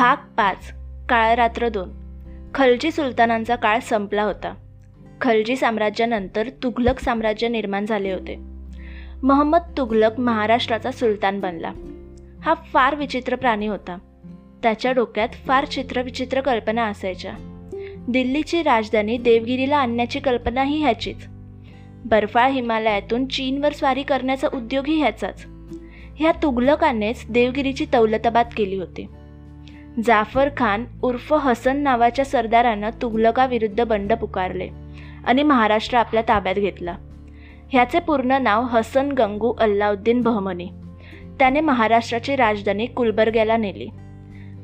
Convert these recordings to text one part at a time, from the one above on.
भाग पाच काळ रात्र दोन. खलजी सुलतानांचा काळ संपला होता. खलजी साम्राज्यानंतर तुघलक साम्राज्य निर्माण झाले होते. महम्मद तुघलक महाराष्ट्राचा सुलतान बनला. हा फार विचित्र प्राणी होता. त्याच्या डोक्यात फार चित्रविचित्र कल्पना असायच्या. दिल्लीची राजधानी देवगिरीला आणण्याची कल्पनाही ह्याचीच. बर्फाळ हिमालयातून चीनवर स्वारी करण्याचा उद्योगही ह्याचाच. ह्या तुघलकानेच देवगिरीची तौलतबात केली होती. जाफर खान उर्फ हसन नावाच्या सरदारानं तुघलकाविरुद्ध बंड पुकारले आणि महाराष्ट्र आपल्या ताब्यात घेतला. ह्याचे पूर्ण नाव हसन गंगू अल्लाउद्दीन बहमनी. त्याने महाराष्ट्राची राजधानी गुलबर्ग्याला नेली.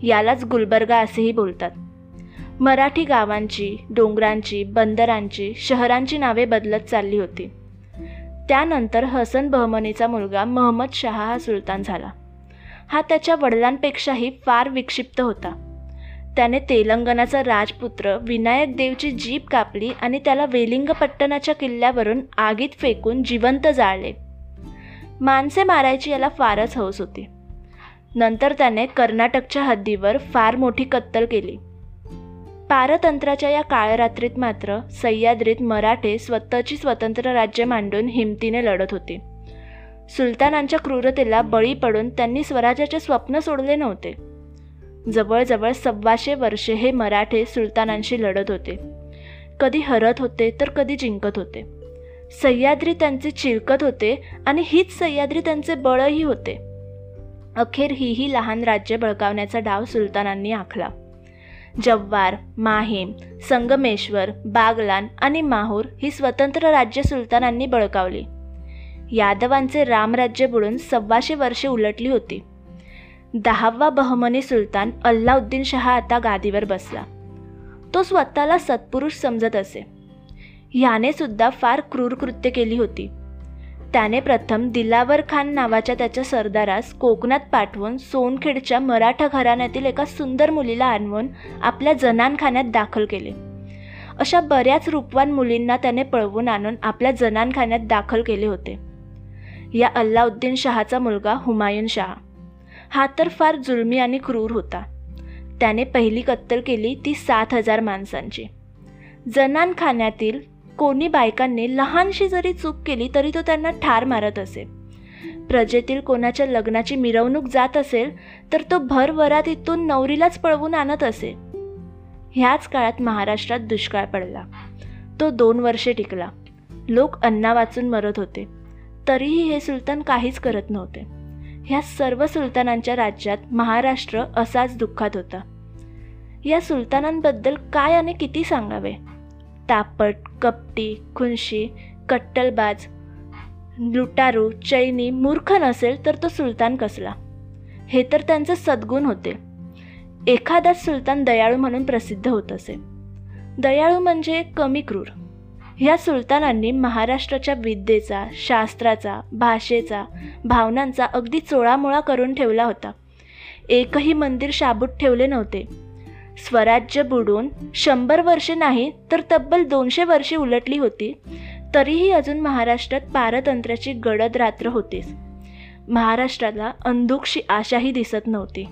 यालाच गुलबर्गा असेही बोलतात. मराठी गावांची डोंगरांची बंदरांची शहरांची नावे बदलत चालली होती. त्यानंतर हसन बहमनीचा मुलगा महम्मद शहा हा सुलतान झाला. हा त्याच्या वडिलांपेक्षाही फार विक्षिप्त होता. त्याने तेलंगणाचा राजपुत्र विनायक देवची जीप कापली आणि त्याला वेलिंगपट्टणाच्या किल्ल्यावरून आगीत फेकून जिवंत जाळले. माणसे मारायची याला फारच हौस होती. नंतर त्याने कर्नाटकच्या हद्दीवर फार मोठी कत्तल केली. पारतंत्राच्या या काळरात्रीत मात्र सह्याद्रीत मराठे स्वतःची स्वतंत्र राज्य मांडून हिमतीने लढत होते. सुलतानांच्या क्रूरतेला बळी पडून त्यांनी स्वराज्याचे स्वप्न सोडले नव्हते. जवळजवळ सव्वाशे वर्षे हे मराठे सुलतानांशी लढत होते. कधी हरत होते तर कधी जिंकत होते. सह्याद्री त्यांचे चिरकत होते आणि हीच सह्याद्री त्यांचे बळही होते. अखेर हीही लहान राज्य बळकावण्याचा डाव सुलतानांनी आखला. जव्वार माहीम संगमेश्वर बागलान आणि माहूर ही स्वतंत्र राज्य सुलतानांनी बळकावली. यादवांचे रामराज्य बुडून सव्वाशे वर्षे उलटली होती. दहावा बहमनी सुलतान अल्लाउद्दीन शहा आता गादीवर बसला. तो स्वतःला सत्पुरुष समजत असे. याने सुद्धा फार क्रूर कृत्य केली होती. त्याने प्रथम दिलावर खान नावाच्या त्याच्या सरदारास कोकणात पाठवून सोनखेडच्या मराठा घराण्यातील एका सुंदर मुलीला आणवून आपल्या जनानखान्यात दाखल केले. अशा बऱ्याच रूपवान मुलींना त्याने पळवून आणून आपल्या जनानखान्यात दाखल केले होते. या अल्लाउद्दीन शहाचा मुलगा हुमायून शहा. हा तर फार जुलमी आणि क्रूर होता. त्याने पहिली कत्तल केली ती सात हजार माणसांची. जनानखान्यातील कोणी बायकांनी लहानशी जरी चूक केली तरी तो त्यांना ठार मारत असे प्रजेतील कोणाच्या लग्नाची मिरवणूक जात असेल तर तो भर इथून नवरीलाच पळवून आणत असे. ह्याच काळात महाराष्ट्रात दुष्काळ पडला. तो दोन वर्षे टिकला. लोक अन्ना वाचून मरत होते. तरीही हे सुलतान काहीच करत नव्हते. ह्या सर्व सुलतानांच्या राज्यात महाराष्ट्र असाच दुःखात होता. या सुलतानांबद्दल काय आणि किती सांगावे? तापट कपटी खुनशी कट्टलबाज लुटारू चैनी मूर्ख नसेल तर तो सुलतान कसला? हे तर त्यांचे सद्गुण होते. एखादाच सुलतान दयाळू म्हणून प्रसिद्ध होत असे. दयाळू म्हणजे कमी क्रूर. ह्या सुलतानांनी महाराष्ट्राच्या विद्येचा शास्त्राचा भाषेचा भावनांचा अगदी चोळामोळा करून ठेवला होता. एकही मंदिर शाबूत ठेवले नव्हते. स्वराज्य बुडून शंभर वर्षे नाही तर तब्बल दोनशे वर्षे उलटली होती तरीही अजून महाराष्ट्रात पारतंत्र्याची गडद रात्र होतीच. महाराष्ट्राला अंधुकशी आशाही दिसत नव्हती.